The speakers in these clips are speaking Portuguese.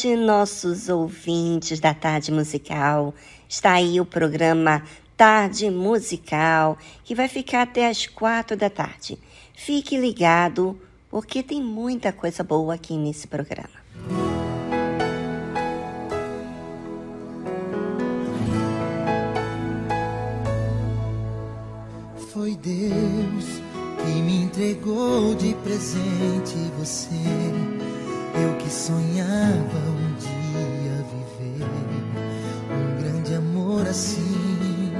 Tarde, nossos ouvintes da Tarde Musical. Está aí o programa Tarde Musical, que vai ficar até as quatro da tarde. Fique ligado, porque tem muita coisa boa aqui nesse programa. Foi Deus que me entregou de presente você eu que sonhava um dia viver um grande amor assim.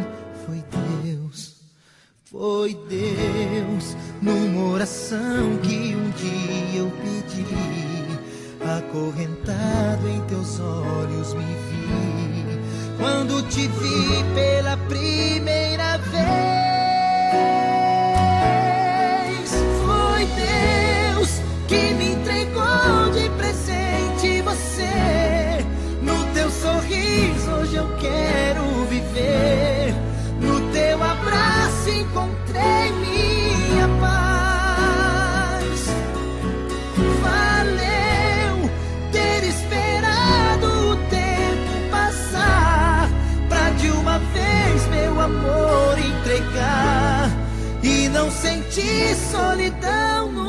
Foi Deus, foi Deus, numa oração que um dia eu pedi. Acorrentado em teus olhos me vi. Quando te vi pela primeira vez. viver. No teu abraço encontrei minha paz. Valeu ter esperado o tempo passar pra de uma vez meu amor entregar e não sentir solidão.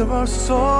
of our soul.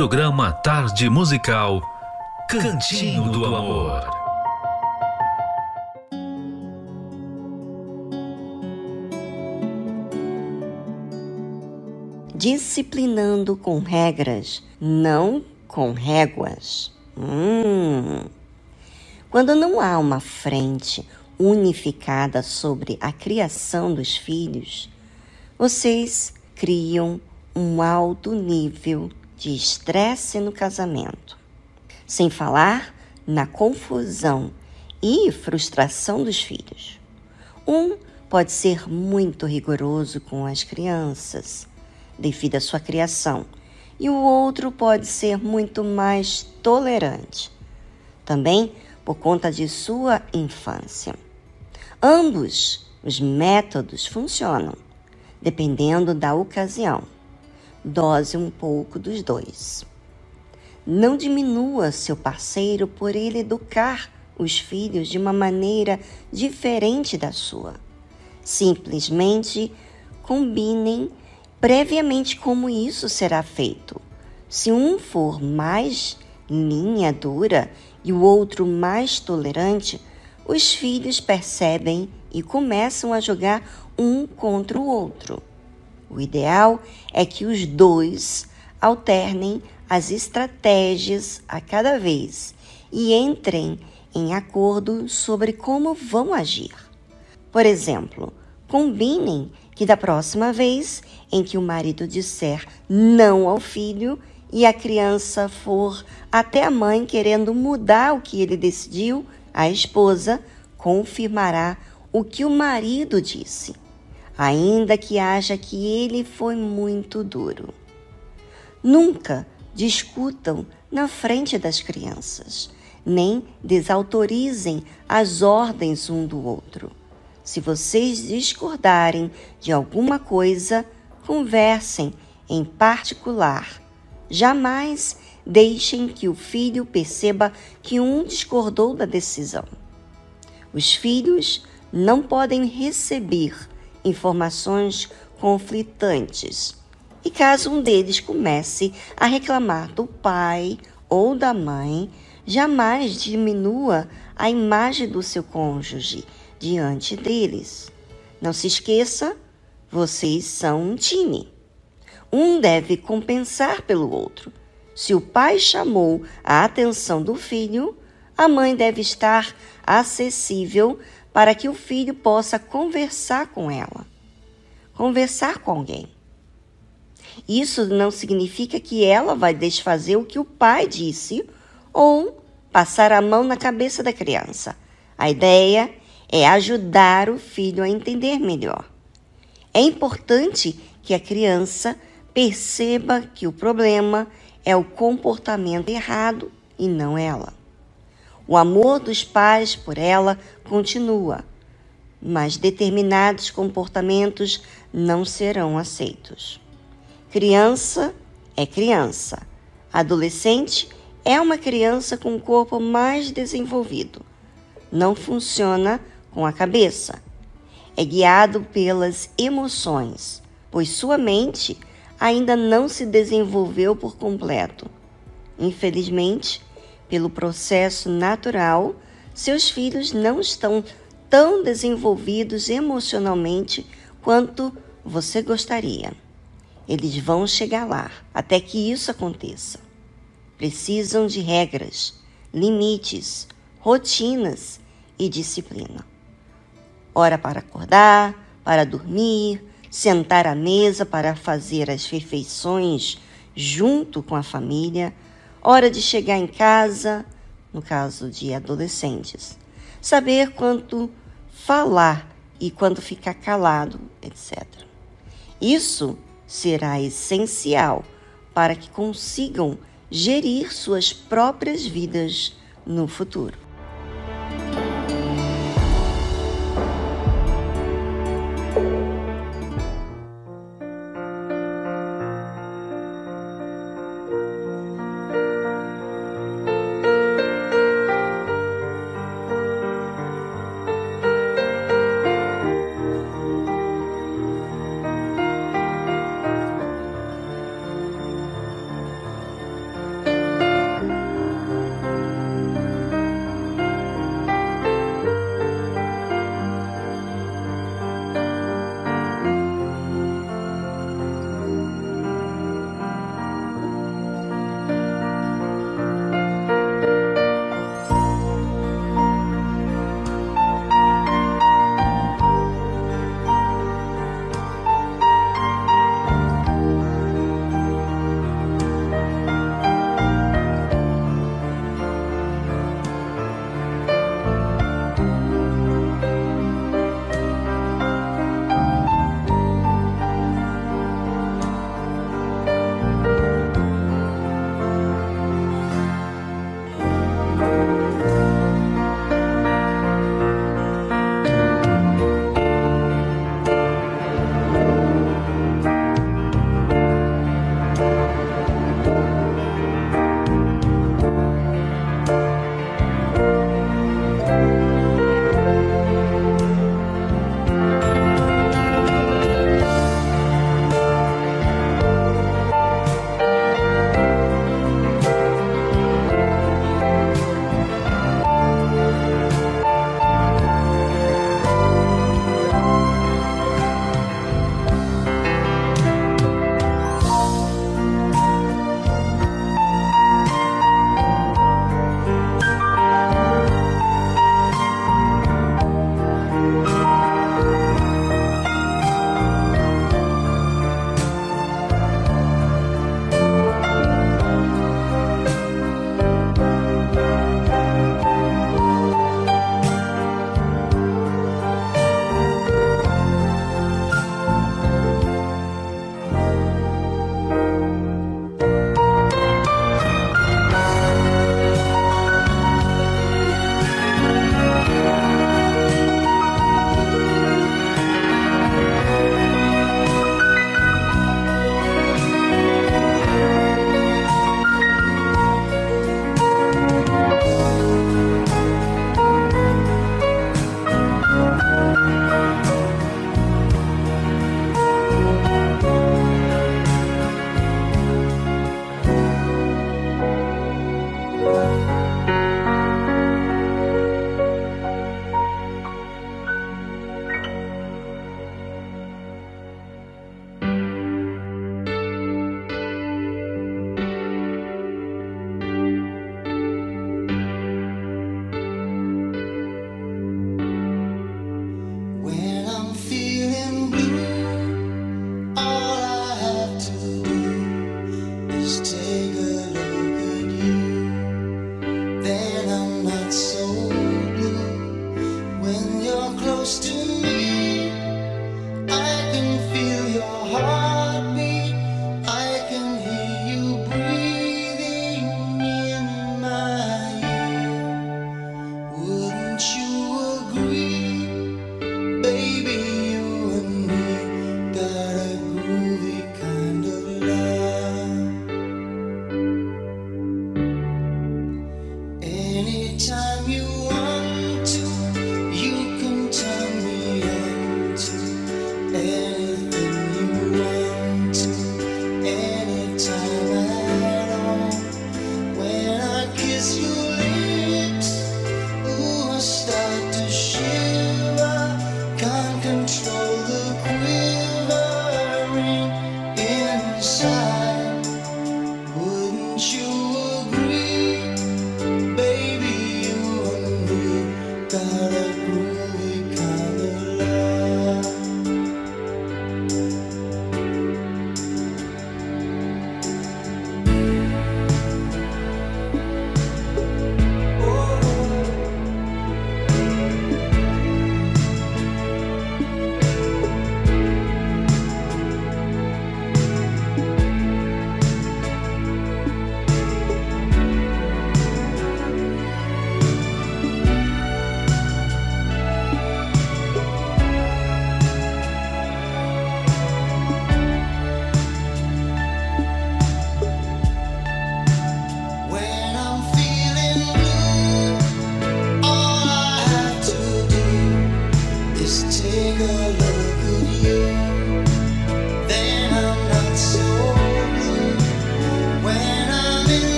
Programa Tarde Musical, Cantinho do Amor. Disciplinando com regras, não com réguas. Hum. Quando não há uma frente unificada sobre a criação dos filhos, vocês criam um alto nível de estresse no casamento. Sem falar na confusão e frustração dos filhos. Um pode ser muito rigoroso com as crianças, devido à sua criação, e o outro pode ser muito mais tolerante, também por conta de sua infância. Ambos os métodos funcionam, dependendo da ocasião. Dose um pouco dos dois. Não diminua seu parceiro por ele educar os filhos de uma maneira diferente da sua. Simplesmente combinem previamente como isso será feito. Se um for mais linha dura e o outro mais tolerante, os filhos percebem e começam a jogar um contra o outro. O ideal é que os dois alternem as estratégias a cada vez e entrem em acordo sobre como vão agir. Por exemplo, combinem que da próxima vez em que o marido disser não ao filho e a criança for até a mãe querendo mudar o que ele decidiu, a esposa confirmará o que o marido disse, ainda que acha que ele foi muito duro. Nunca discutam na frente das crianças, nem desautorizem as ordens um do outro. Se vocês discordarem de alguma coisa, conversem em particular. Jamais deixem que o filho perceba que um discordou da decisão. Os filhos não podem receber informações conflitantes. E caso um deles comece a reclamar do pai ou da mãe, jamais diminua a imagem do seu cônjuge diante deles. Não se esqueça, vocês são um time. Um deve compensar pelo outro. Se o pai chamou a atenção do filho, a mãe deve estar acessível para que o filho possa conversar com ela. Conversar com alguém. Isso não significa que ela vai desfazer o que o pai disse ou passar a mão na cabeça da criança. A ideia é ajudar o filho a entender melhor. É importante que a criança perceba que o problema é o comportamento errado e não ela. O amor dos pais por ela continua, mas determinados comportamentos não serão aceitos. Criança é criança. Adolescente é uma criança com o corpo mais desenvolvido. Não funciona com a cabeça. É guiado pelas emoções, pois sua mente ainda não se desenvolveu por completo. Infelizmente, pelo processo natural, seus filhos não estão tão desenvolvidos emocionalmente quanto você gostaria. Eles vão chegar lá. Até que isso aconteça, precisam de regras, limites, rotinas e disciplina. Hora para acordar, para dormir, sentar à mesa para fazer as refeições junto com a família, hora de chegar em casa, no caso de adolescentes, saber quanto falar e quando ficar calado, etc. Isso será essencial para que consigam gerir suas próprias vidas no futuro.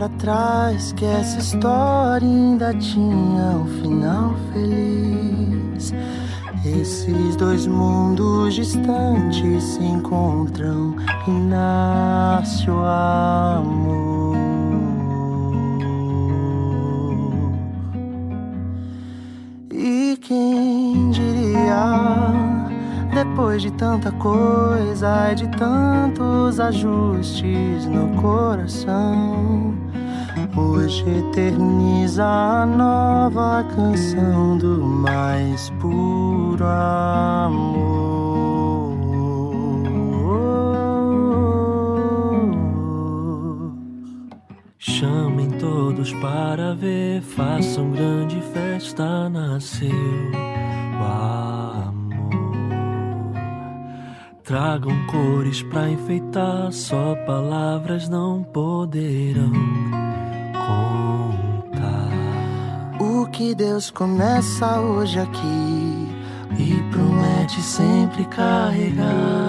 Para trás que essa história ainda tinha um final feliz. Esses dois mundos distantes se encontram e nasce o amor. E quem diria? Depois de tanta coisa e de tantos ajustes no coração, hoje eterniza a nova canção do mais puro amor. Chamem todos para ver, façam grande festa, nasceu. Uau. Tragam cores pra enfeitar, só palavras não poderão que Deus começa hoje aqui e promete sempre carregar.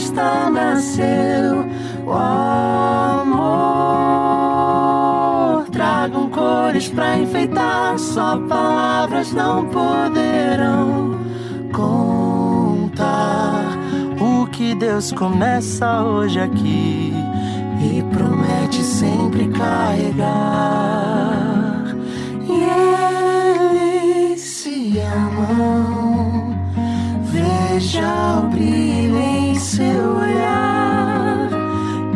Festa nasceu o amor. Tragam cores pra enfeitar, só palavras não poderão contar o que Deus começa hoje aqui e promete sempre carregar. Veja o brilho seu olhar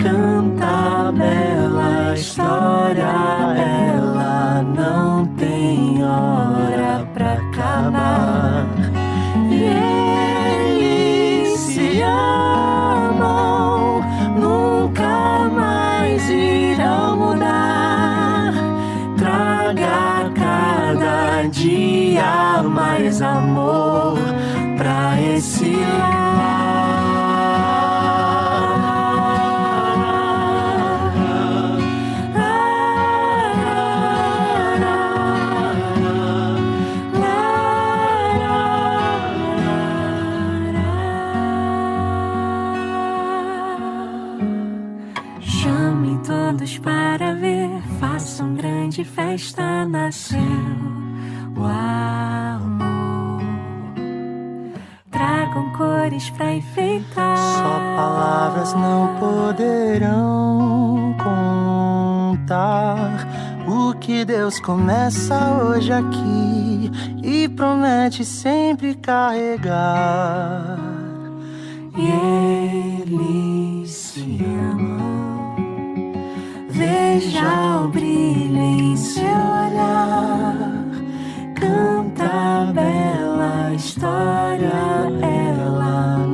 canta a bela história. Mais palavras não poderão contar o que Deus começa hoje aqui e promete sempre carregar. E Ele se ama. Veja o brilho em seu olhar. Canta a bela história, ela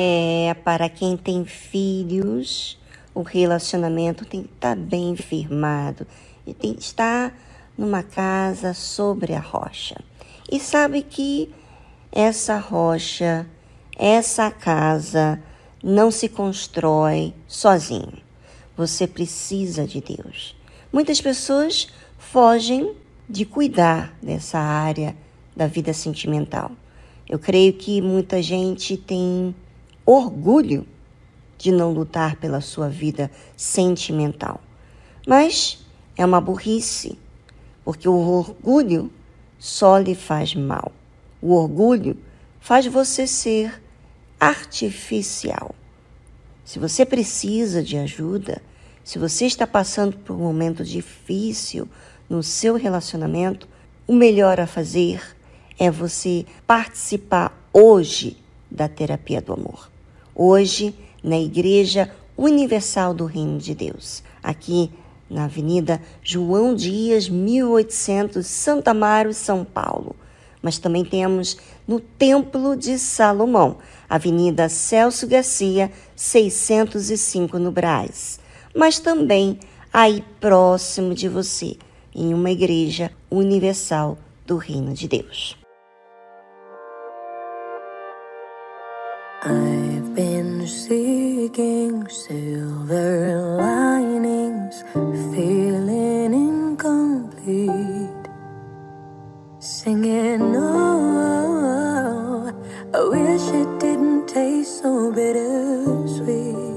É, para quem tem filhos, o relacionamento tem que estar bem firmado está numa casa sobre a rocha e sabe que essa rocha, essa casa não se constrói sozinho. Você precisa de Deus. Muitas pessoas fogem de cuidar dessa área da vida sentimental. Eu creio que muita gente tem orgulho de não lutar pela sua vida sentimental. Mas é uma burrice, porque o orgulho só lhe faz mal. O orgulho faz você ser artificial. Se você precisa de ajuda, se você está passando por um momento difícil no seu relacionamento, o melhor a fazer é você participar hoje da terapia do amor. Hoje, na Igreja Universal do Reino de Deus, aqui na Avenida João Dias, 1800, Santa Amaro, São Paulo. Mas também temos no Templo de Salomão, Avenida Celso Garcia, 605 no Brás. Mas também aí próximo de você, em uma igreja universal do Reino de Deus. Seeking silver linings, feeling incomplete. Singing, oh, I wish it didn't taste so bittersweet.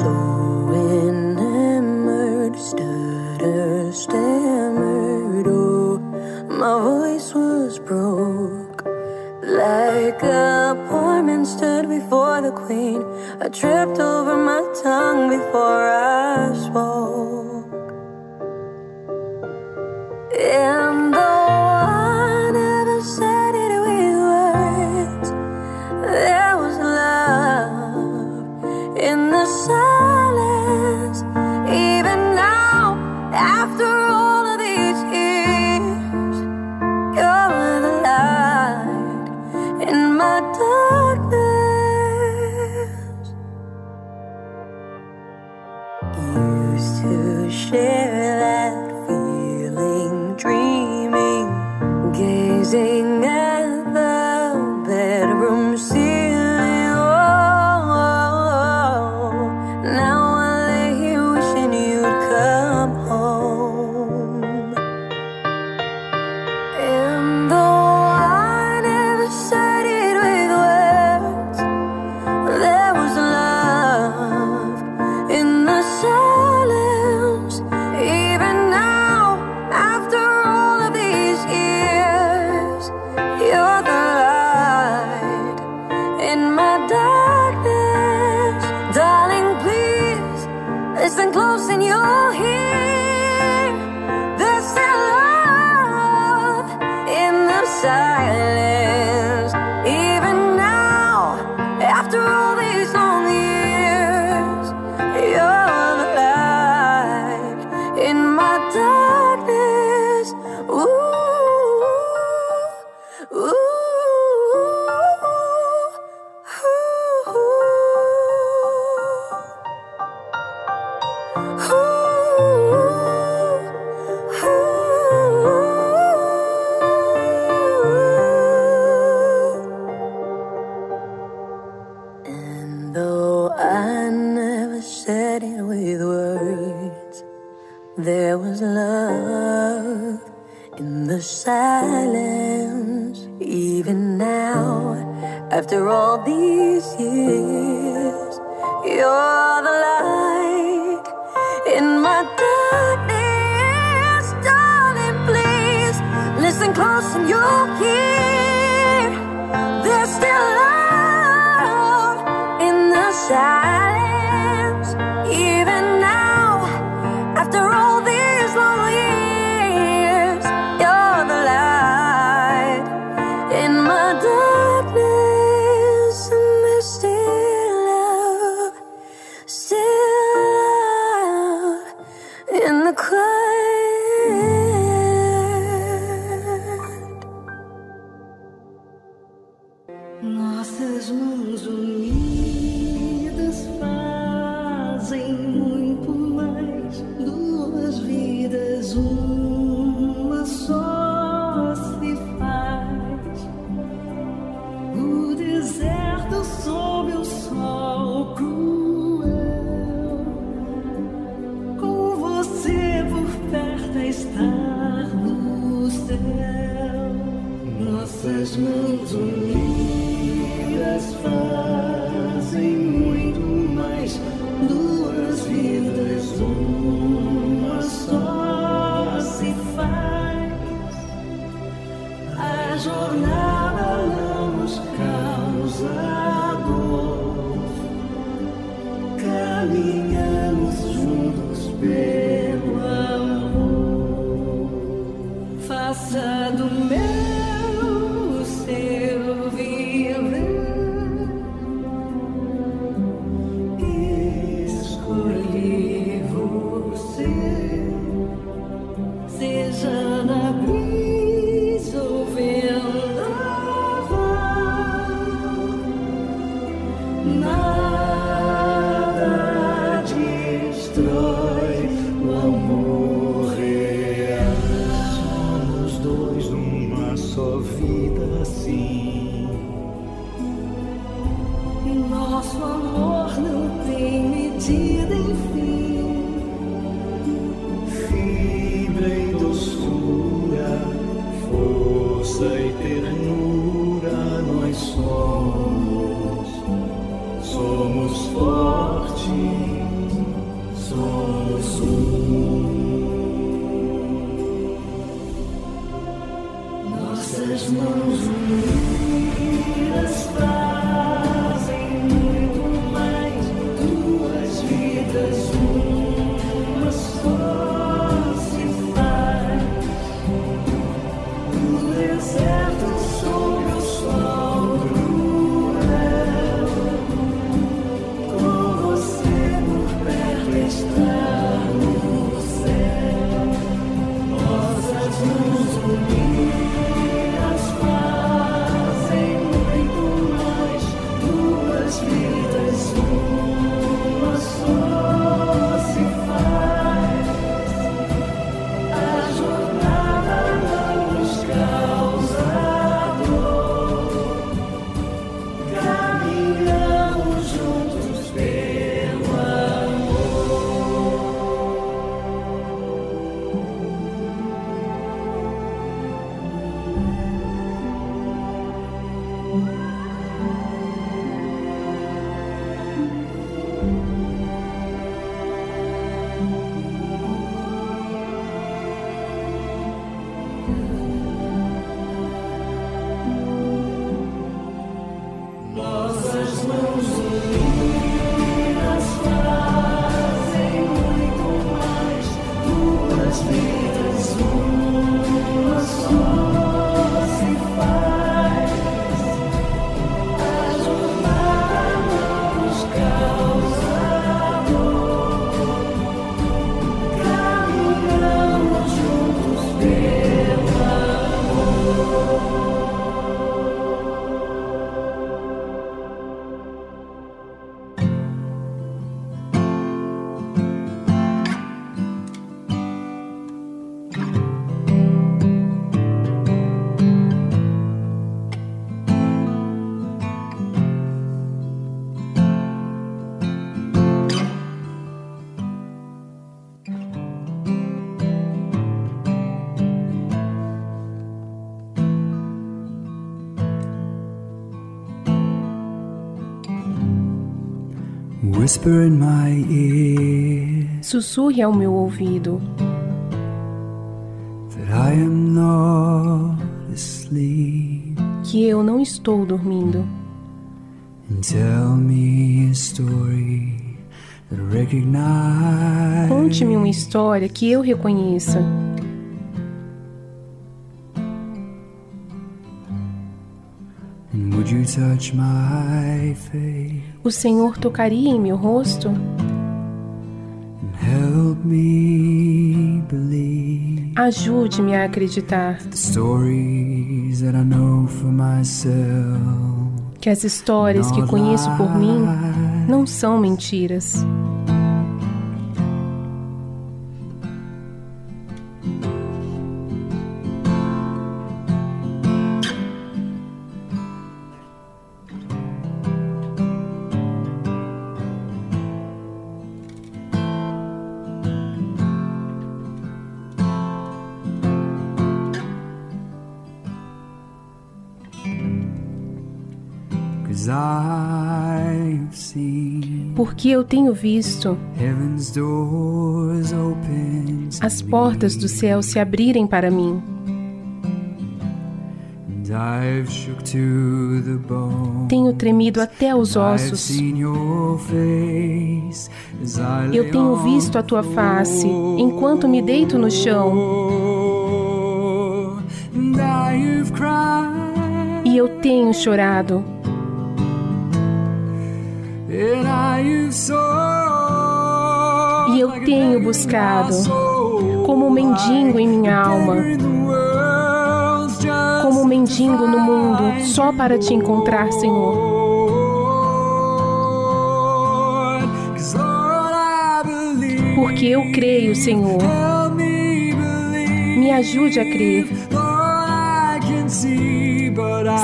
So enamored, stutter, stammered, oh, my voice was broke. Like a poor man stood before the queen, I tripped over my tongue before I spoke. And Sussurre ao meu ouvido that I am not asleep. que eu não estou dormindo. And tell me a story that I recognize. Conte-me uma história que eu reconheça. And would you touch my face O Senhor tocaria em meu rosto? And help me believe Ajude-me a acreditar. que as histórias que conheço por mim não são mentiras. Porque eu tenho visto as portas do céu se abrirem para mim. Tenho tremido até os ossos. Eu tenho visto a tua face enquanto me deito no chão. E eu tenho chorado. E eu tenho buscado, como um mendigo em minha alma, como um mendigo no mundo, só para te encontrar, Senhor. Porque eu creio, Senhor. Me ajude a crer.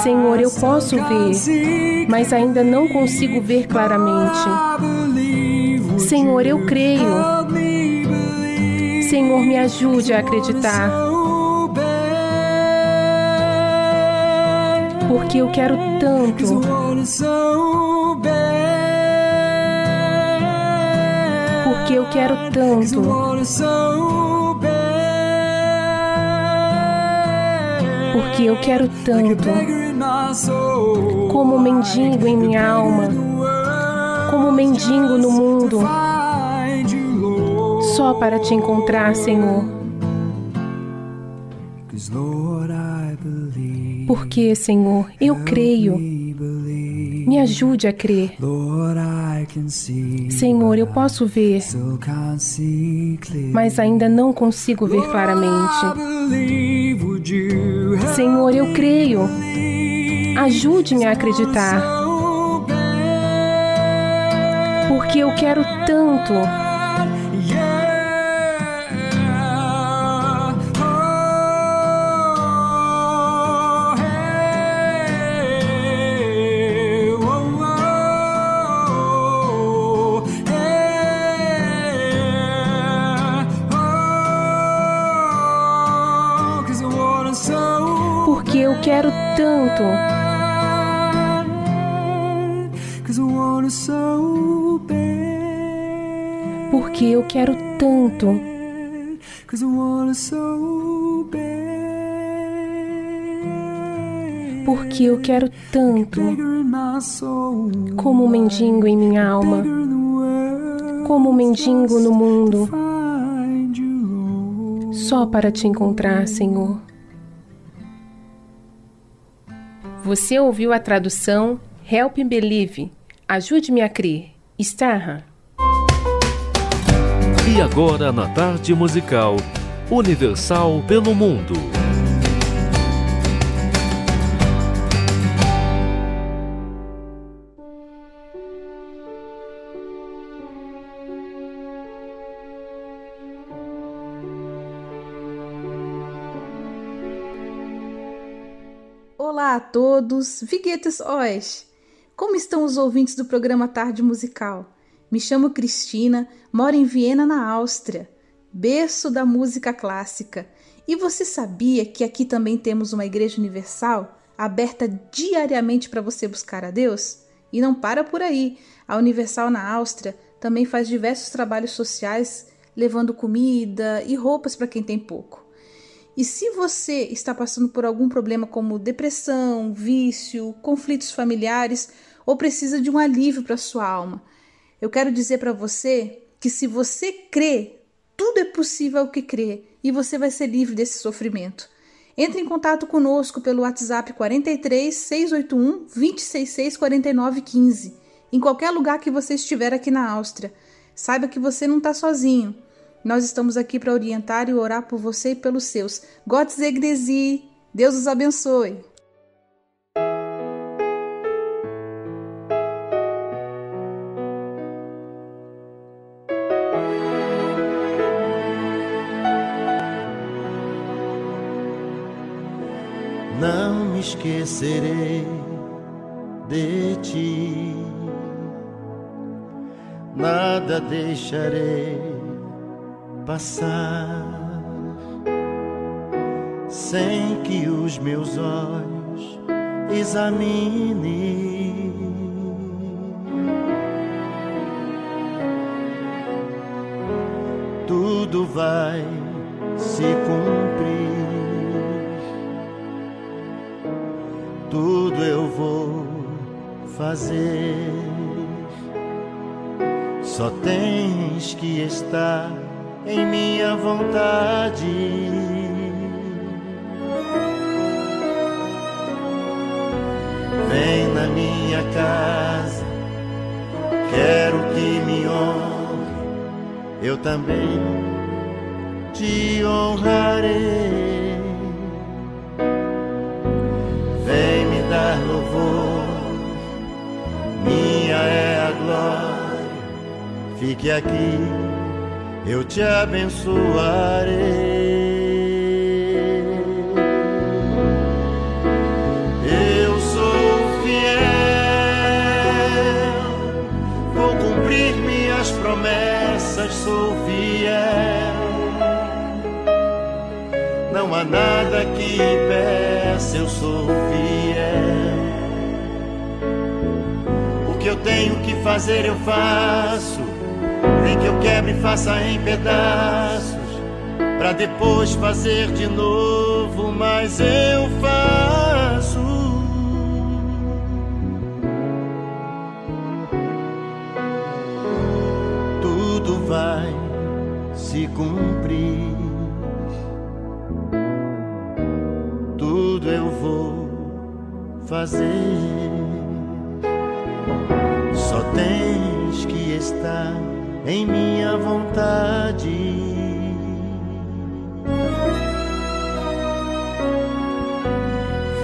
Senhor, eu posso ver, mas ainda não consigo ver claramente. Senhor, eu creio. Senhor, me ajude a acreditar. Porque eu quero tanto. Porque eu quero tanto. Porque eu quero tanto. Como mendigo em minha alma. Como mendigo no mundo. Só para te encontrar, Senhor. Porque, Senhor, eu creio. Me ajude a crer. Senhor, eu posso ver, mas ainda não consigo ver claramente. Senhor, eu creio. Ajude-me a acreditar. Porque eu quero tanto. Tanto. Porque eu quero tanto. Como um mendigo em minha alma. Como um mendigo no mundo. Só para te encontrar, Senhor. Você ouviu a tradução Help Me Believe. Ajude-me a crer. Starra. E agora na tarde musical, Universal pelo Mundo. Olá a todos, Viguetes Ois! Como estão os ouvintes do programa Tarde Musical? Me chamo Cristina, moro em Viena, na Áustria, berço da música clássica. E você sabia que aqui também temos uma igreja universal aberta diariamente para você buscar a Deus? E não para por aí. A Universal na Áustria também faz diversos trabalhos sociais, levando comida e roupas para quem tem pouco. E se você está passando por algum problema como depressão, vício, conflitos familiares ou precisa de um alívio para sua alma, eu quero dizer para você que se você crê, tudo é possível que crê e você vai ser livre desse sofrimento. Entre em contato conosco pelo WhatsApp 43 681 266 49 15, em qualquer lugar que você estiver aqui na Áustria. Saiba que você não está sozinho. Nós estamos aqui para orientar e orar por você e pelos seus. Gott segne. Deus os abençoe. esquecerei de ti. Nada deixarei passar sem que os meus olhos examinem. Tudo vai se cumprir fazer. Só tens que estar em minha vontade. Vem na minha casa, quero que me honre, eu também te honrarei. Fique aqui eu te abençoarei. Eu sou fiel, vou cumprir minhas promessas, sou fiel. Não há nada que impeça, eu sou fiel. O que eu tenho que fazer, eu faço que eu quebre e faça em pedaços, para depois fazer de novo, mas eu faço. Tudo vai se cumprir. Tudo eu vou fazer. Em minha vontade.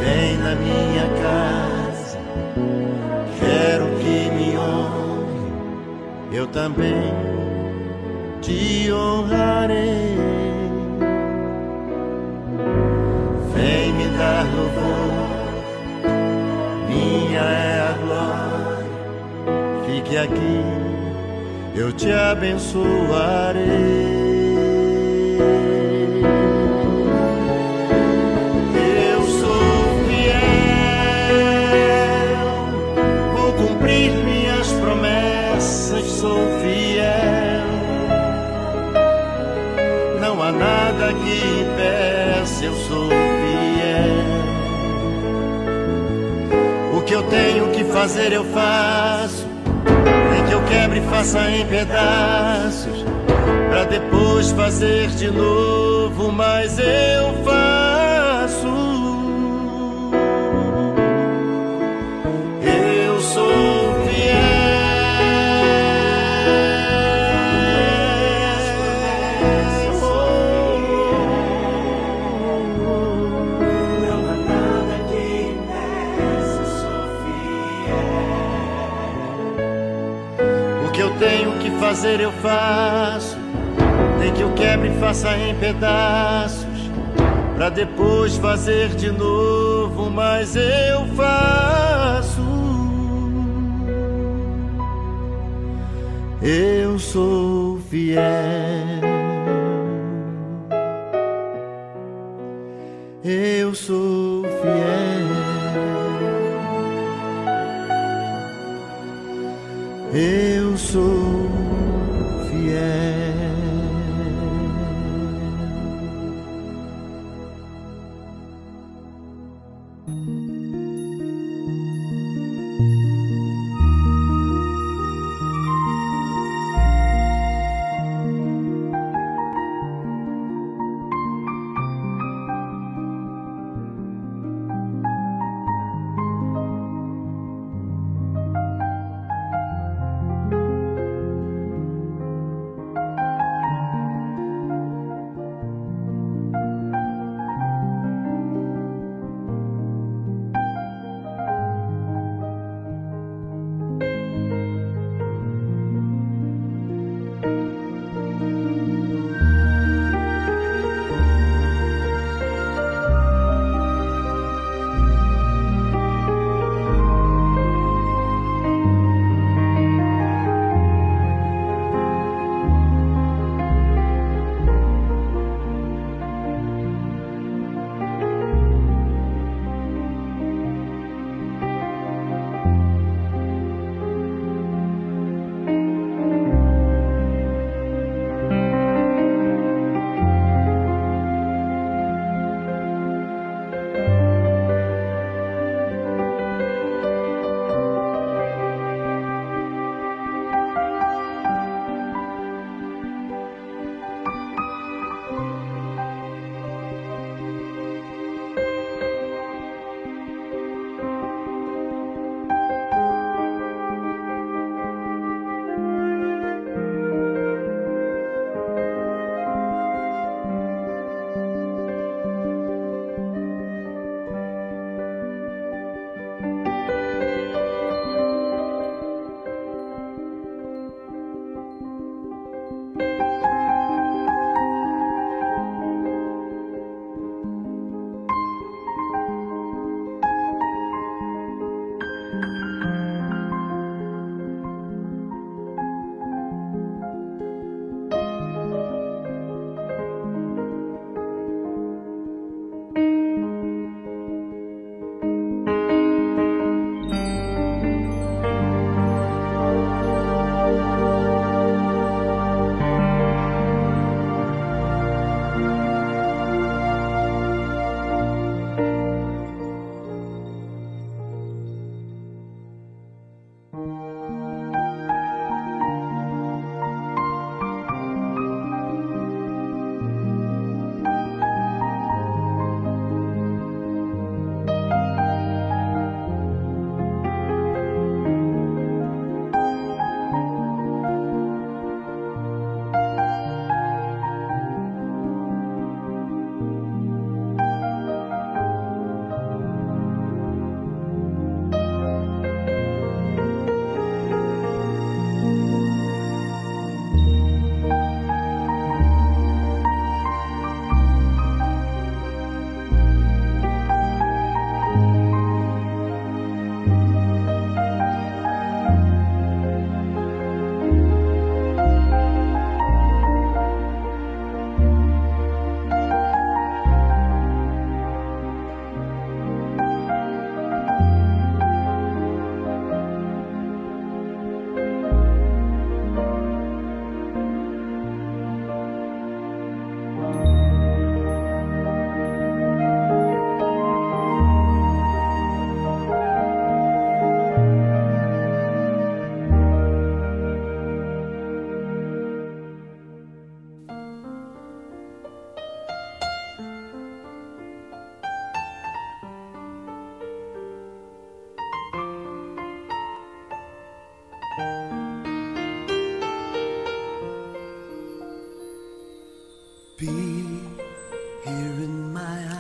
Vem na minha casa, quero que me honre, eu também te honrarei. Vem me dar louvor, minha é a glória, fique aqui eu te abençoarei. Eu sou fiel, vou cumprir minhas promessas, sou fiel. Não há nada que impeça, eu sou fiel. O que eu tenho que fazer, eu faço faça em pedaços, para depois fazer de novo, mas eu faço. Fazer eu faço, nem que eu quebre e faça em pedaços, para depois fazer de novo, mas eu faço. Eu sou fiel.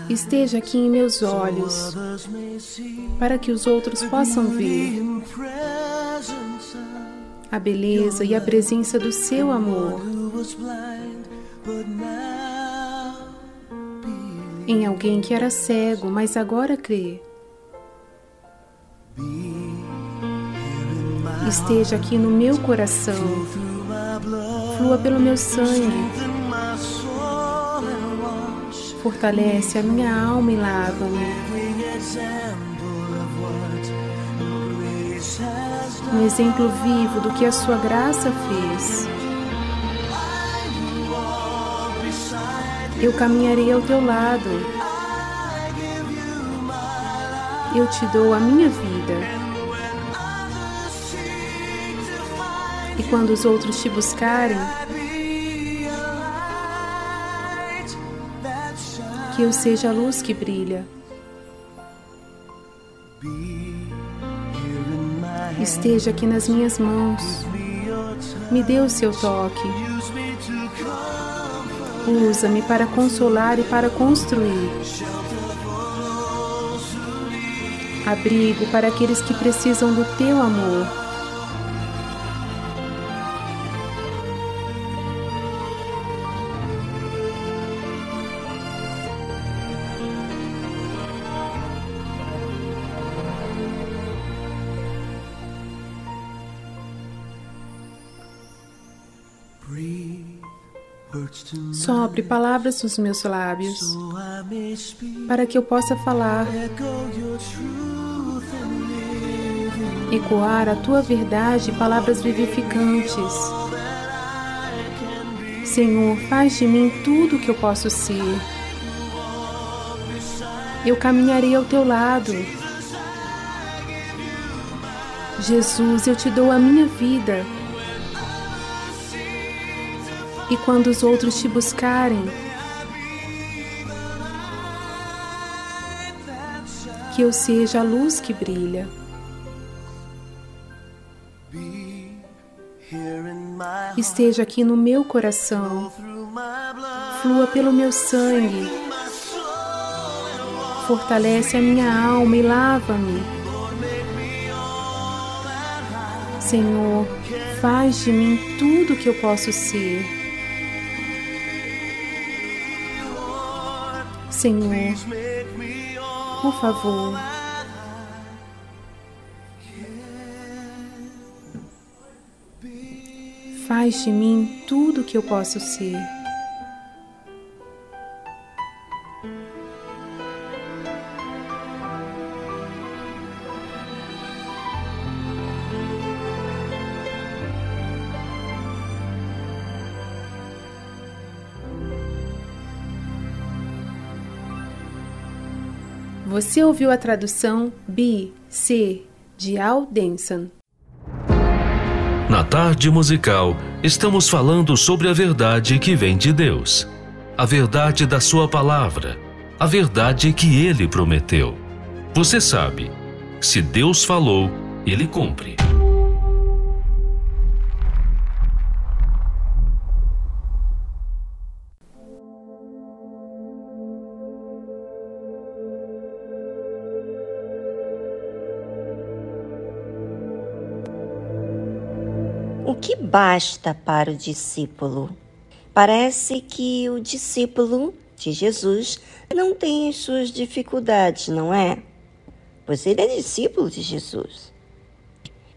Esteja aqui em meus olhos, para que os outros possam ver a beleza e a presença do seu amor em alguém que era cego, mas agora crê. Esteja aqui no meu coração, flua pelo meu sangue, fortalece a minha alma e lava-me. Um exemplo vivo do que a sua graça fez. Eu caminharei ao teu lado. Eu te dou a minha vida. E quando os outros te buscarem, que eu seja a luz que brilha. Esteja aqui nas minhas mãos. Me dê o seu toque. Usa-me para consolar e para construir. Abrigo para aqueles que precisam do teu amor. Sopre palavras nos meus lábios, para que eu possa falar, ecoar a tua verdade, palavras vivificantes. Senhor, faz de mim tudo o que eu posso ser. Eu caminharei ao teu lado. Jesus, eu te dou a minha vida e quando os outros te buscarem, que eu seja a luz que brilha. Esteja aqui no meu coração, flua pelo meu sangue, fortalece a minha alma e lava-me. Senhor, faz de mim tudo o que eu posso ser. Senhor, por favor, faz de mim tudo o que eu posso ser. Você ouviu a tradução B, C, de Al Denson. Na tarde musical, estamos falando sobre a verdade que vem de Deus. A verdade da Sua palavra. A verdade que Ele prometeu. Você sabe, se Deus falou, Ele cumpre. Basta para o discípulo? Parece que o discípulo de Jesus não tem as suas dificuldades, não é? Pois ele é discípulo de Jesus.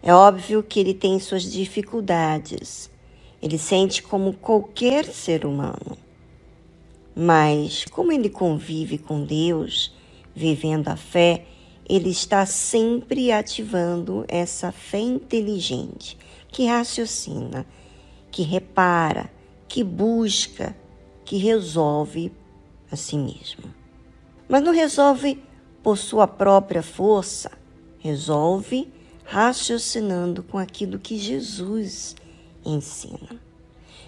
É óbvio que ele tem suas dificuldades. Ele sente como qualquer ser humano. Mas, como ele convive com Deus, vivendo a fé, ele está sempre ativando essa fé inteligente que raciocina, que repara, que busca, que resolve a si mesmo. Mas não resolve por sua própria força, resolve raciocinando com aquilo que Jesus ensina.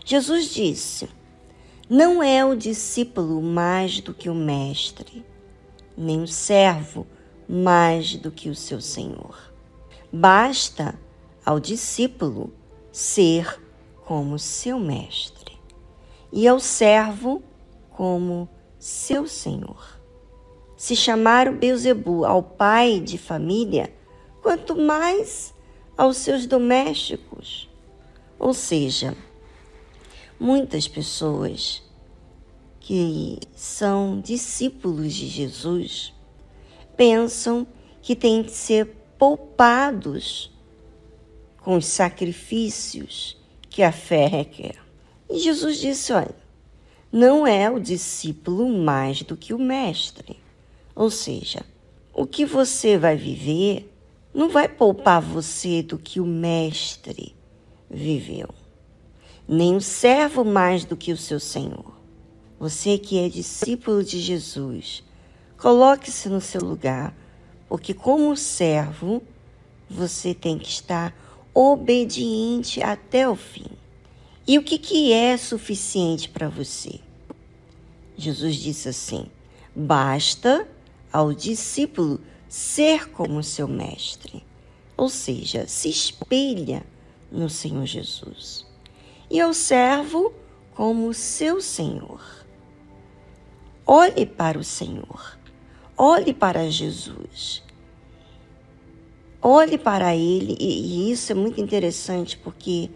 Jesus disse: Não é o discípulo mais do que o mestre, nem o servo mais do que o seu senhor. Basta ao discípulo ser como seu mestre e ao servo como seu senhor. se chamaram Beuzebu ao pai de família, quanto mais aos seus domésticos. Ou seja, muitas pessoas que são discípulos de Jesus pensam que têm que ser poupados com os sacrifícios que a fé requer. E Jesus disse: olha, não é o discípulo mais do que o mestre. Ou seja, o que você vai viver não vai poupar você do que o mestre viveu, nem o servo mais do que o seu senhor. Você que é discípulo de Jesus, coloque-se no seu lugar, porque como servo, você tem que estar obediente até o fim. E o que, que é suficiente para você? Jesus disse assim: basta ao discípulo ser como seu mestre, ou seja, se espelha no Senhor Jesus, e ao servo como seu Senhor. Olhe para o Senhor, olhe para Jesus, olhe para Ele, e, e isso é muito interessante porque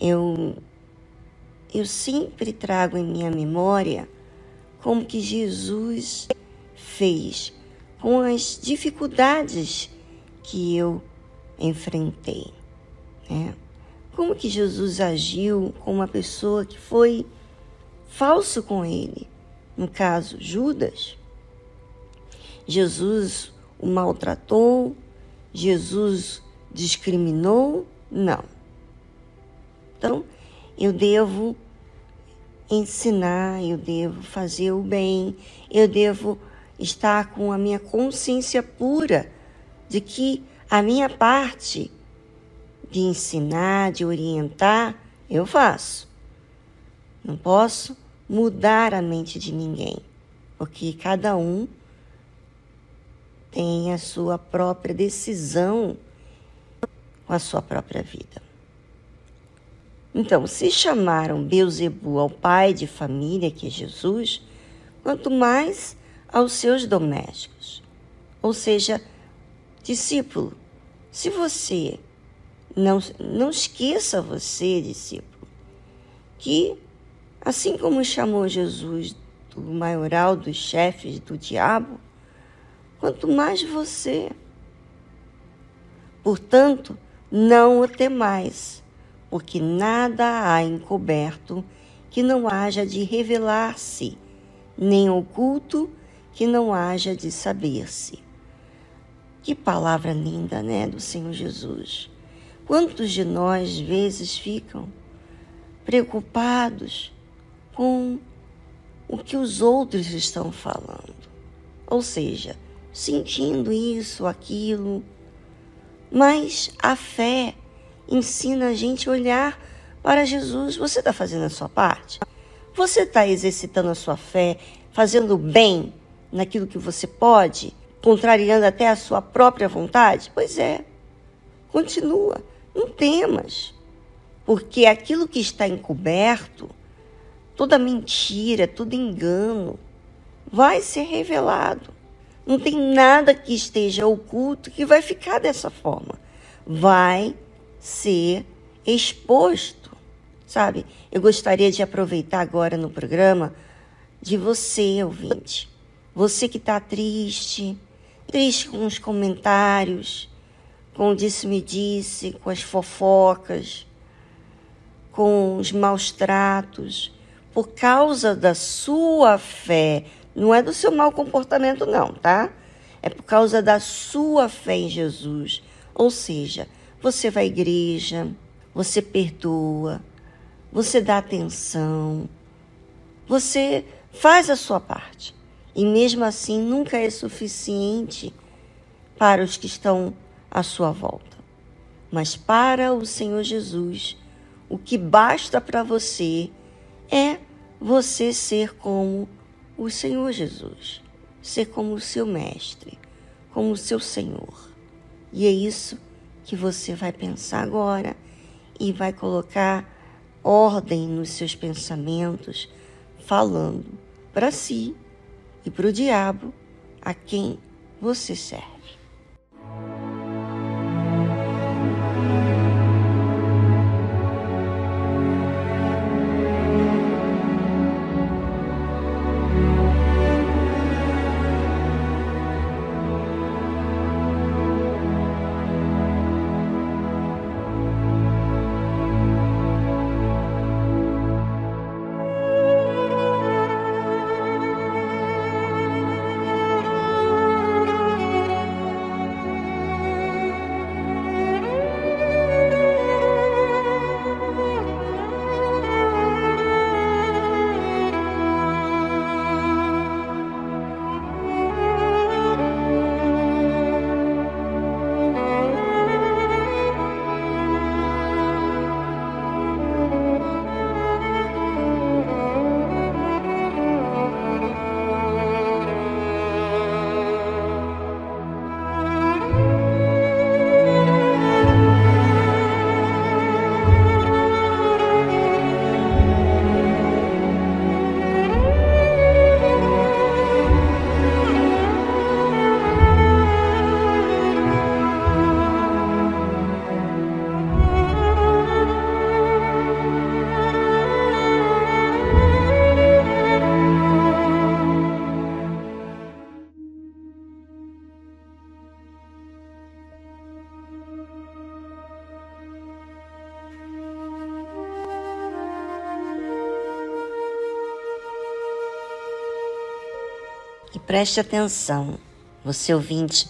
eu, eu sempre trago em minha memória como que Jesus fez com as dificuldades que eu enfrentei. Né? Como que Jesus agiu com uma pessoa que foi falso com ele? No caso, Judas. Jesus o maltratou? Jesus discriminou? Não. Então, eu devo ensinar, eu devo fazer o bem, eu devo estar com a minha consciência pura de que a minha parte de ensinar, de orientar, eu faço. Não posso mudar a mente de ninguém, porque cada um tem a sua própria decisão com a sua própria vida. Então, se chamaram Beuzebu ao pai de família, que é Jesus, quanto mais aos seus domésticos. Ou seja, discípulo, se você não, não esqueça você, discípulo, que assim como chamou Jesus do maioral dos chefes do diabo, quanto mais você. Portanto, não o temais porque nada há encoberto que não haja de revelar-se, nem oculto que não haja de saber-se. Que palavra linda, né, do Senhor Jesus. Quantos de nós vezes ficam preocupados com o que os outros estão falando? Ou seja, sentindo isso, aquilo. Mas a fé ensina a gente a olhar para Jesus. Você está fazendo a sua parte? Você está exercitando a sua fé, fazendo bem naquilo que você pode, contrariando até a sua própria vontade? Pois é. Continua. Não temas. Porque aquilo que está encoberto, toda mentira, todo engano, vai ser revelado. Não tem nada que esteja oculto que vai ficar dessa forma. Vai ser exposto, sabe? Eu gostaria de aproveitar agora no programa de você, ouvinte. Você que está triste, triste com os comentários, com o disse-me-disse, -disse, com as fofocas, com os maus tratos, por causa da sua fé. Não é do seu mau comportamento, não, tá? É por causa da sua fé em Jesus. Ou seja, você vai à igreja, você perdoa, você dá atenção, você faz a sua parte. E mesmo assim nunca é suficiente para os que estão à sua volta. Mas para o Senhor Jesus, o que basta para você é você ser como o Senhor Jesus, ser como o seu mestre, como o seu Senhor. E é isso que você vai pensar agora e vai colocar ordem nos seus pensamentos, falando para si e para o diabo a quem você serve. Preste atenção, você ouvinte,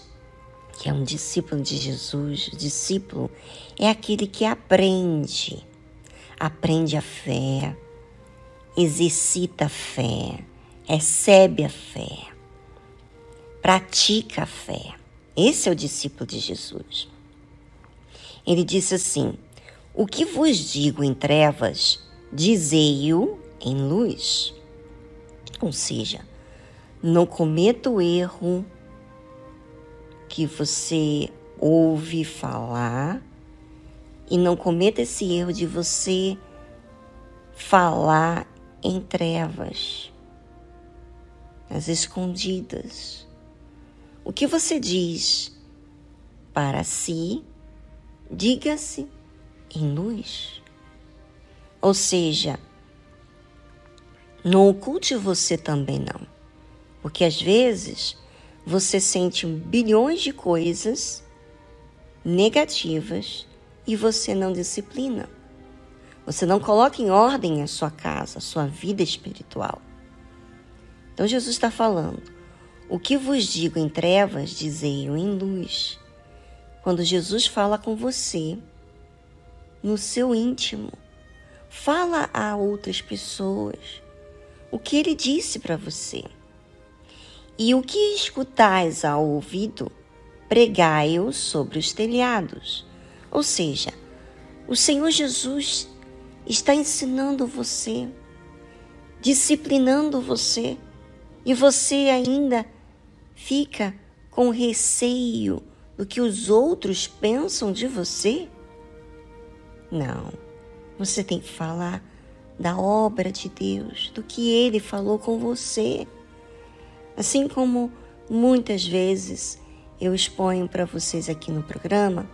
que é um discípulo de Jesus. O discípulo é aquele que aprende, aprende a fé, exercita a fé, recebe a fé, pratica a fé. Esse é o discípulo de Jesus. Ele disse assim: O que vos digo em trevas, dizei-o em luz. Ou seja, não cometa o erro que você ouve falar e não cometa esse erro de você falar em trevas, nas escondidas. O que você diz para si, diga-se em luz. Ou seja, não oculte você também não. Porque às vezes você sente bilhões de coisas negativas e você não disciplina. Você não coloca em ordem a sua casa, a sua vida espiritual. Então Jesus está falando: o que vos digo em trevas, dizei-o em luz. Quando Jesus fala com você, no seu íntimo, fala a outras pessoas o que ele disse para você. E o que escutais ao ouvido, pregai-o sobre os telhados. Ou seja, o Senhor Jesus está ensinando você, disciplinando você, e você ainda fica com receio do que os outros pensam de você? Não, você tem que falar da obra de Deus, do que Ele falou com você. Assim como muitas vezes eu exponho para vocês aqui no programa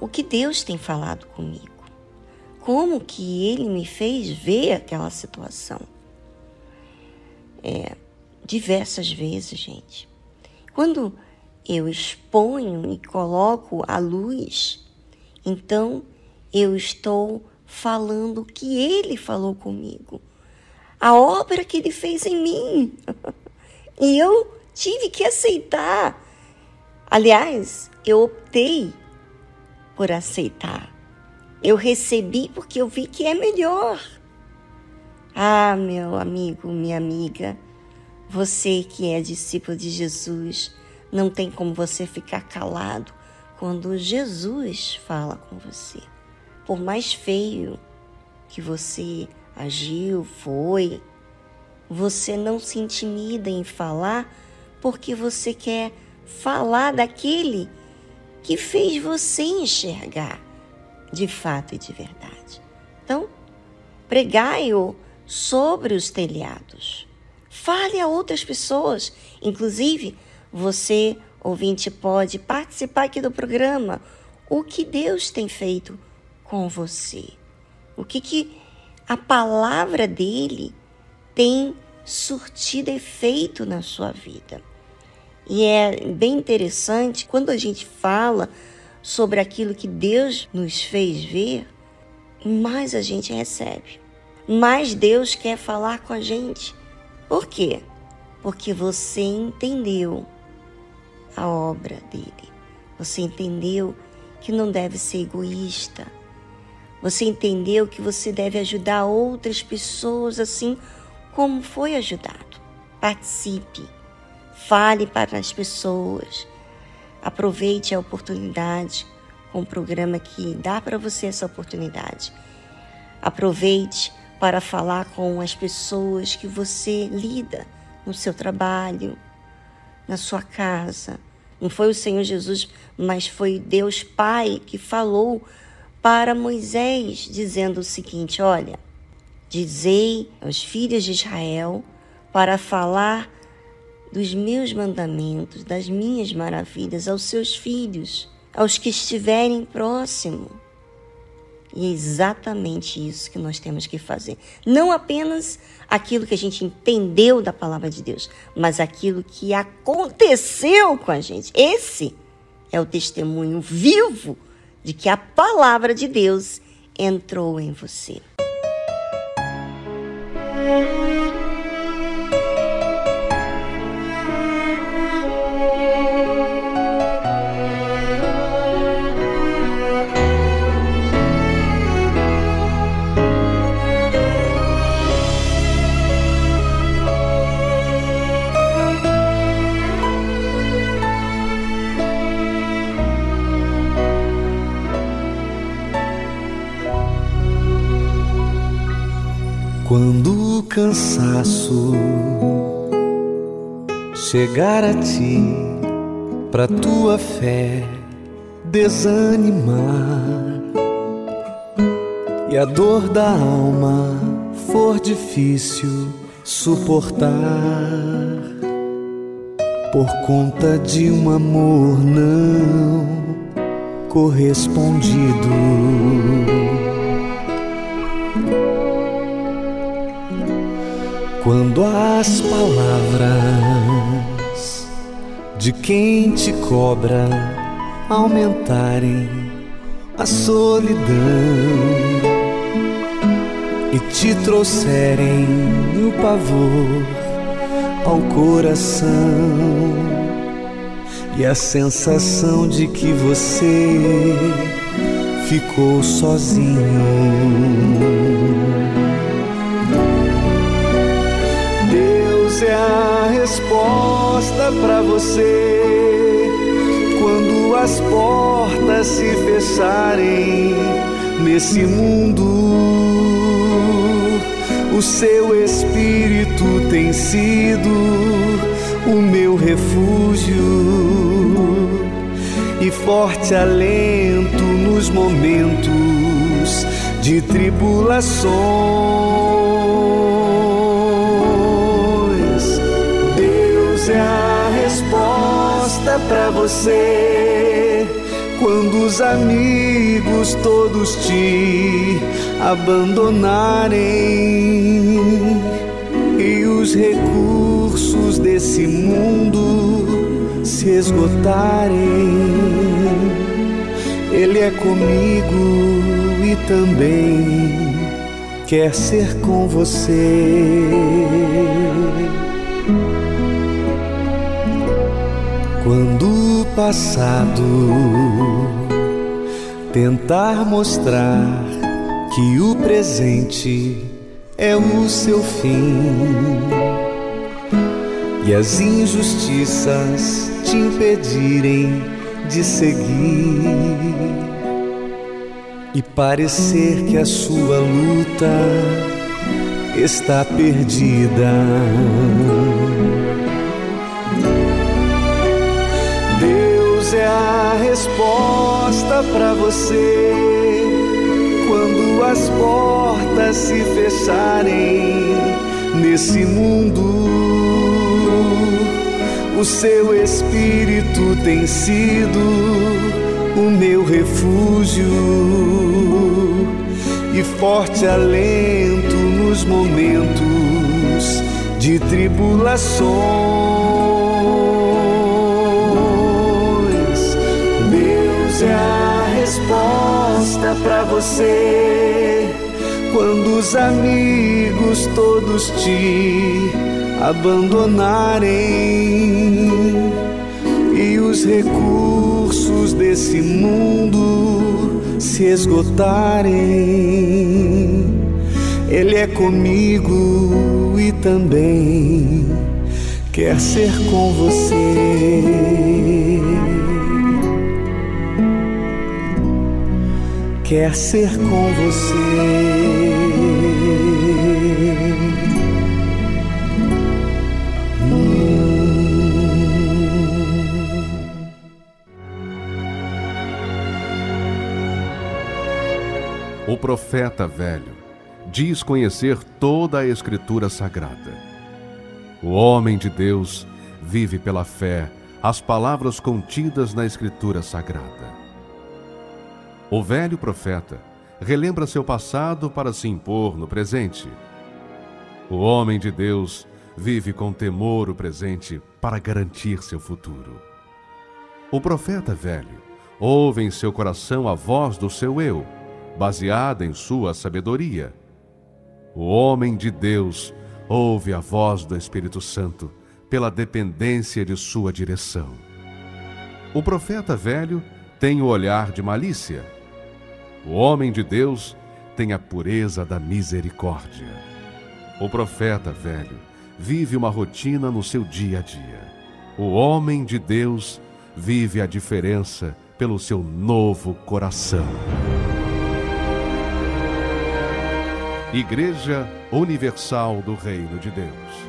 o que Deus tem falado comigo, como que Ele me fez ver aquela situação. É, diversas vezes, gente. Quando eu exponho e coloco a luz, então eu estou falando o que Ele falou comigo, a obra que Ele fez em mim. E eu tive que aceitar. Aliás, eu optei por aceitar. Eu recebi porque eu vi que é melhor. Ah, meu amigo, minha amiga, você que é discípulo de Jesus, não tem como você ficar calado quando Jesus fala com você. Por mais feio que você agiu, foi, você não se intimida em falar porque você quer falar daquele que fez você enxergar de fato e de verdade. Então, pregai-o sobre os telhados. Fale a outras pessoas, inclusive você, ouvinte, pode participar aqui do programa. O que Deus tem feito com você? O que, que a palavra dele tem surtido efeito na sua vida? E é bem interessante quando a gente fala sobre aquilo que Deus nos fez ver, mais a gente recebe. Mais Deus quer falar com a gente. Por quê? Porque você entendeu a obra dele. Você entendeu que não deve ser egoísta. Você entendeu que você deve ajudar outras pessoas assim como foi ajudado. Participe. Fale para as pessoas Aproveite a oportunidade com o programa que dá para você essa oportunidade. Aproveite para falar com as pessoas que você lida no seu trabalho, na sua casa. Não foi o Senhor Jesus, mas foi Deus Pai que falou para Moisés, dizendo o seguinte: Olha, dizei aos filhos de Israel para falar dos meus mandamentos, das minhas maravilhas aos seus filhos, aos que estiverem próximo. E é exatamente isso que nós temos que fazer. Não apenas aquilo que a gente entendeu da palavra de Deus, mas aquilo que aconteceu com a gente. Esse é o testemunho vivo de que a palavra de Deus entrou em você. Quando o cansaço. Chegar a ti, pra tua fé desanimar. E a dor da alma for difícil suportar. Por conta de um amor não correspondido. Quando as palavras de quem te cobra aumentarem a solidão e te trouxerem o pavor ao coração e a sensação de que você ficou sozinho. A resposta para você quando as portas se fecharem nesse mundo. O seu espírito tem sido o meu refúgio e forte alento nos momentos de tribulações. Para você quando os amigos todos te abandonarem e os recursos desse mundo se esgotarem. Ele é comigo e também quer ser com você. Quando o passado tentar mostrar que o presente é o seu fim e as injustiças te impedirem de seguir e parecer que a sua luta está perdida. Resposta para você quando as portas se fecharem nesse mundo. o seu espírito tem sido o meu refúgio e forte alento nos momentos de tribulações. Resposta para você quando os amigos todos te abandonarem e os recursos desse mundo se esgotarem. Ele é comigo e também quer ser com você. Quer ser com você. O profeta velho diz conhecer toda a Escritura Sagrada. O homem de Deus vive pela fé as palavras contidas na Escritura Sagrada. O velho profeta relembra seu passado para se impor no presente. O homem de Deus vive com temor o presente para garantir seu futuro. O profeta velho ouve em seu coração a voz do seu eu baseada em sua sabedoria. O homem de Deus ouve a voz do Espírito Santo pela dependência de sua direção. O profeta velho tem o olhar de malícia. O homem de Deus tem a pureza da misericórdia. O profeta velho vive uma rotina no seu dia a dia. O homem de Deus vive a diferença pelo seu novo coração. Igreja Universal do Reino de Deus.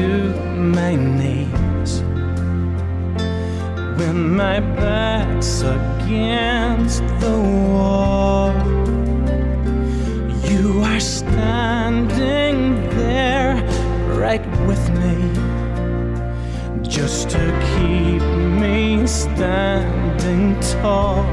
To my knees, when my back's against the wall, you are standing there right with me, just to keep me standing tall.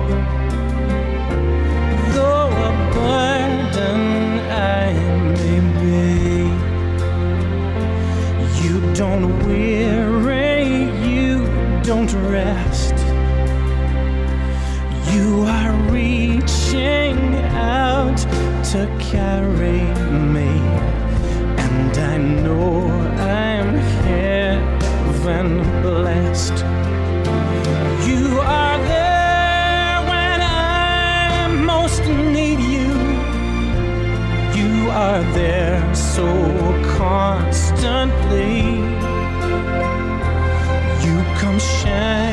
So constantly. You come shining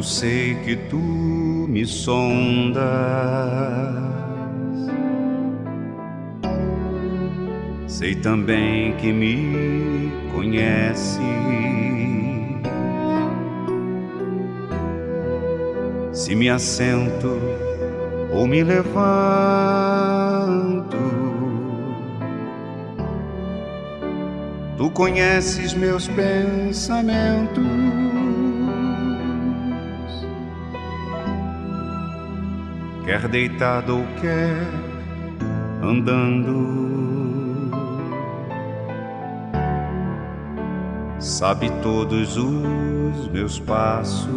eu sei que tu me sondas. Sei também que me conhece. Se me assento ou me levanto, tu conheces meus pensamentos. Quer deitado ou quer andando, sabe todos os meus passos.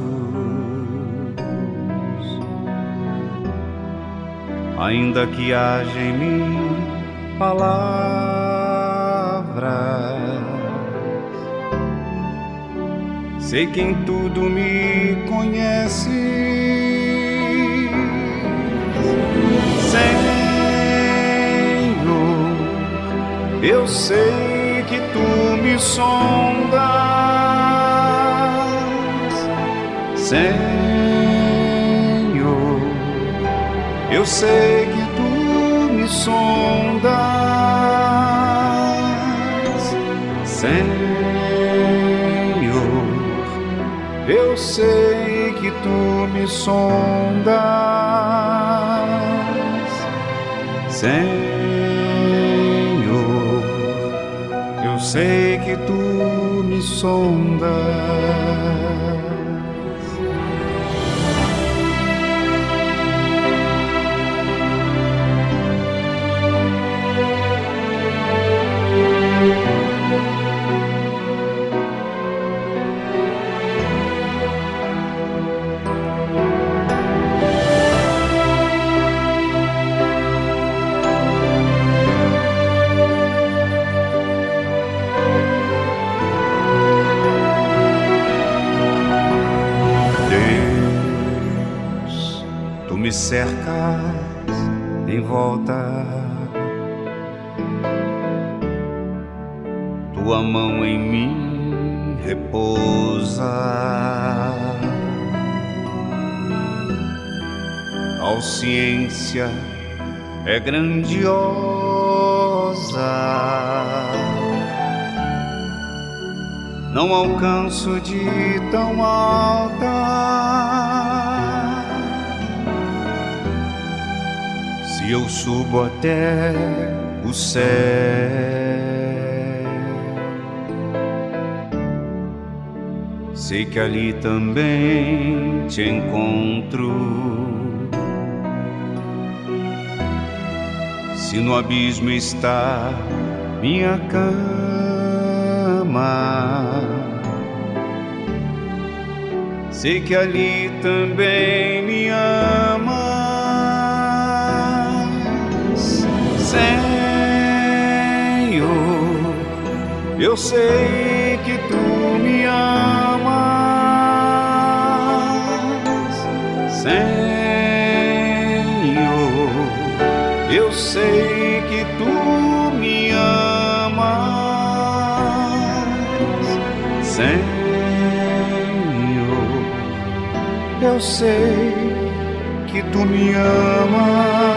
Ainda que haja em mim palavras, sei que em tudo me conhece. Senhor, eu sei que tu me sondas. Senhor, eu sei que tu me sondas. Senhor, eu sei que tu me sondas. Senhor, eu sei que tu me sondas. Cercas em volta, tua mão em mim repousa. Tal ciência é grandiosa. Não alcanço de tão alta. Se eu subo até o céu. Sei que ali também te encontro. Se no abismo está minha cama, sei que ali também me amas. Senhor, eu sei que tu me amas. Senhor, eu sei que tu me amas. Senhor, eu sei que tu me amas.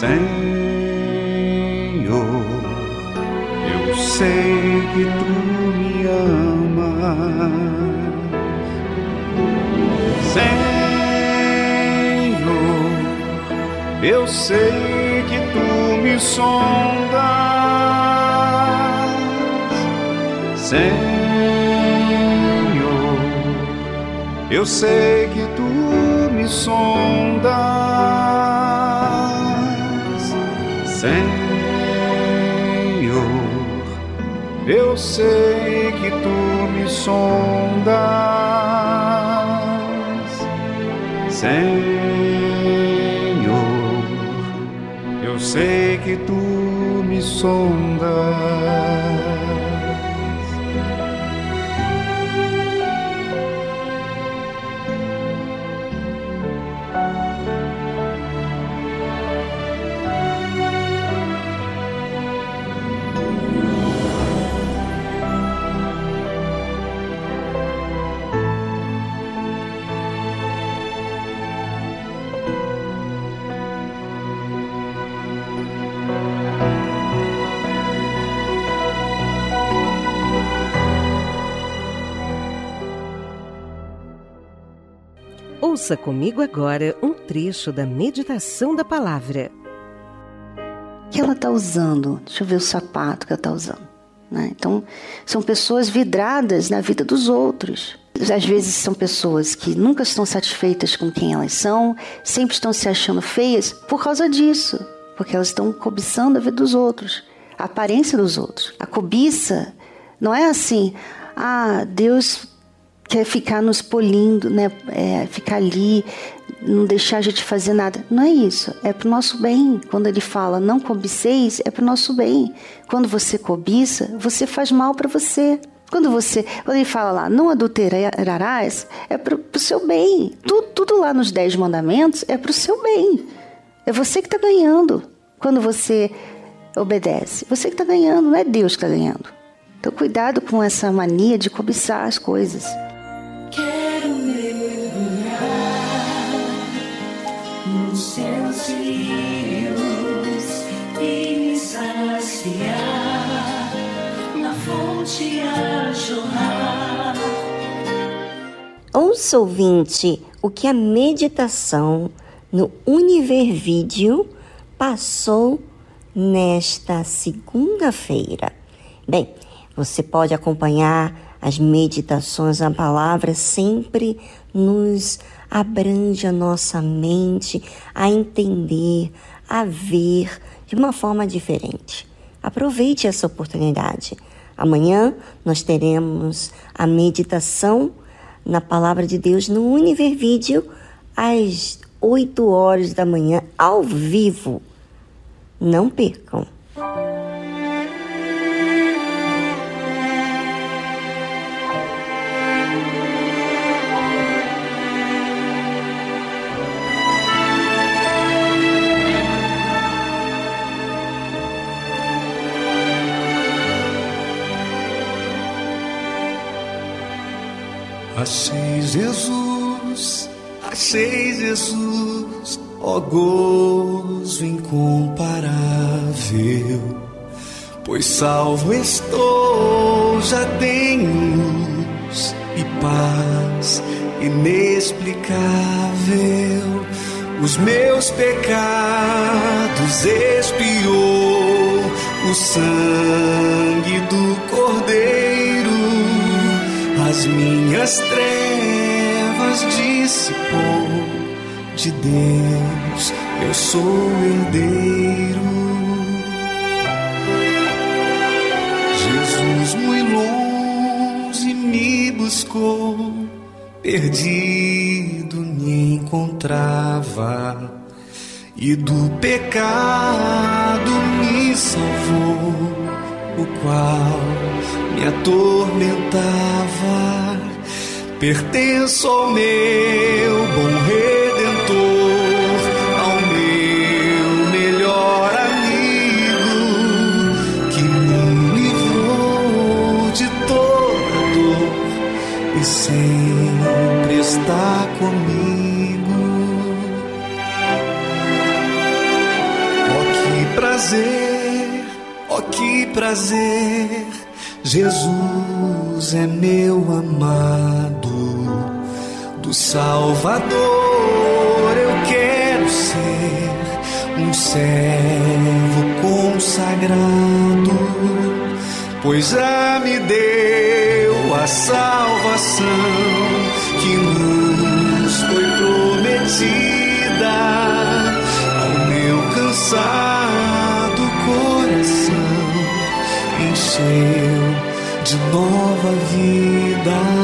Senhor, eu sei que tu me amas. Senhor, eu sei que tu me sondas. Senhor, eu sei que tu me sondas. Senhor, eu sei que tu me sondas. Senhor, eu sei que tu me sondas. Ouça comigo agora um trecho da meditação da palavra. que ela está usando? Deixa eu ver o sapato que ela está usando. né? Então, são pessoas vidradas na vida dos outros. Às vezes são pessoas que nunca estão satisfeitas com quem elas são, sempre estão se achando feias por causa disso, porque elas estão cobiçando a vida dos outros, a aparência dos outros. A cobiça não é assim, ah, Deus quer ficar nos polindo, né? É, ficar ali, não deixar a gente fazer nada. Não é isso. É pro nosso bem. Quando ele fala não cobiceis, é pro nosso bem. Quando você cobiça, você faz mal para você. Quando você, quando ele fala lá, não adulterarás, é pro seu bem. Tudo, tudo lá nos dez mandamentos é pro seu bem. É você que está ganhando quando você obedece. Você que está ganhando, não é Deus que está ganhando. Então cuidado com essa mania de cobiçar as coisas. Quero mergulhar nos seus rios e me saciar na fonte a jorrar. Ouça, ouvinte, o que a meditação no Univer Vídeo passou nesta segunda-feira. Bem, você pode acompanhar as meditações, a palavra sempre nos abrange a nossa mente a entender, a ver de uma forma diferente. Aproveite essa oportunidade. Amanhã nós teremos a meditação na palavra de Deus no Univer Vídeo às 8 horas da manhã ao vivo. Não percam. Jesus, achei Jesus, ó gozo incomparável. Pois salvo estou, já tenho luz e paz inexplicável. Os meus pecados expiou o sangue do Cordeiro, as minhas trevas dissipou. De Deus eu sou herdeiro. Jesus muito longe me buscou, perdido me encontrava e do pecado me salvou, o qual me atormentava. Pertenço ao meu bom redentor, ao meu melhor amigo, que me livrou de toda dor e sempre está comigo. Oh, que prazer, oh, que prazer, Jesus é meu amado, do Salvador eu quero ser um servo consagrado, pois já me deu a salvação vida.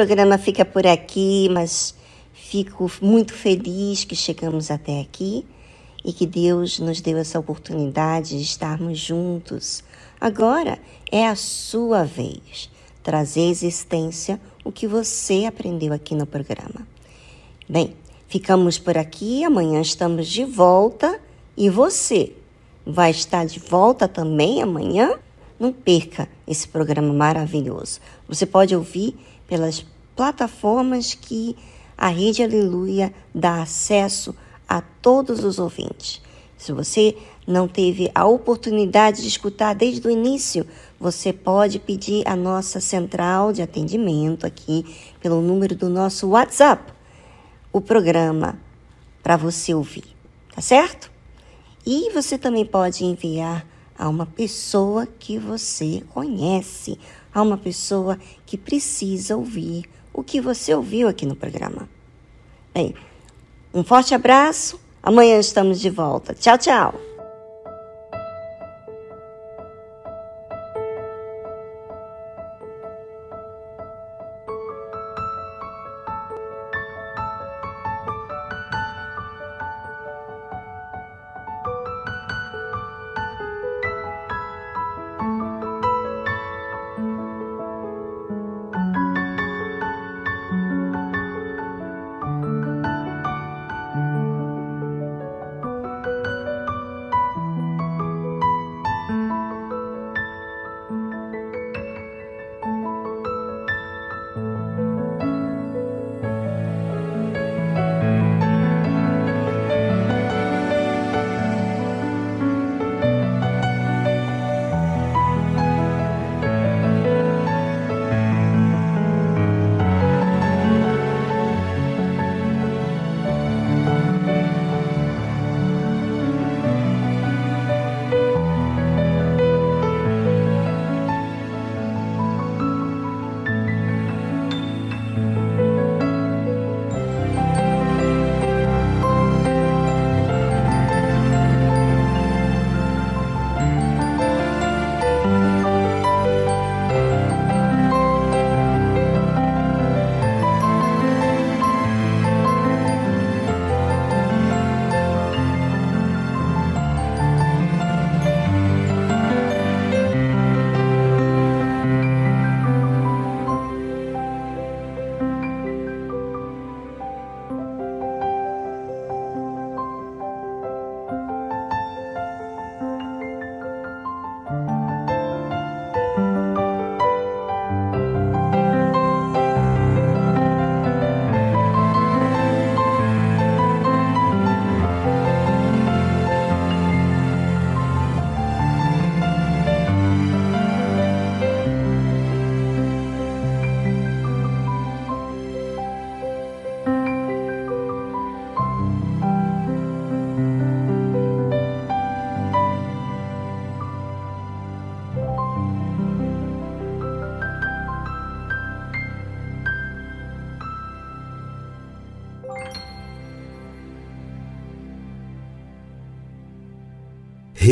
Programa fica por aqui, mas fico muito feliz que chegamos até aqui e que Deus nos deu essa oportunidade de estarmos juntos. Agora é a sua vez trazer à existência o que você aprendeu aqui no programa. Bem, ficamos por aqui, amanhã estamos de volta e você vai estar de volta também amanhã? Não perca esse programa maravilhoso. Você pode ouvir pelas plataformas que a Rede Aleluia dá acesso a todos os ouvintes. Se você não teve a oportunidade de escutar desde o início, você pode pedir a nossa central de atendimento aqui pelo número do nosso WhatsApp, o programa para você ouvir, tá certo? E você também pode enviar a uma pessoa que você conhece, a uma pessoa que precisa ouvir o que você ouviu aqui no programa. Bem, um forte abraço. Amanhã estamos de volta. Tchau, tchau.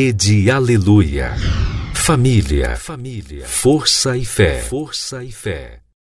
Rede Aleluia. Família, família, força e fé. Força e fé.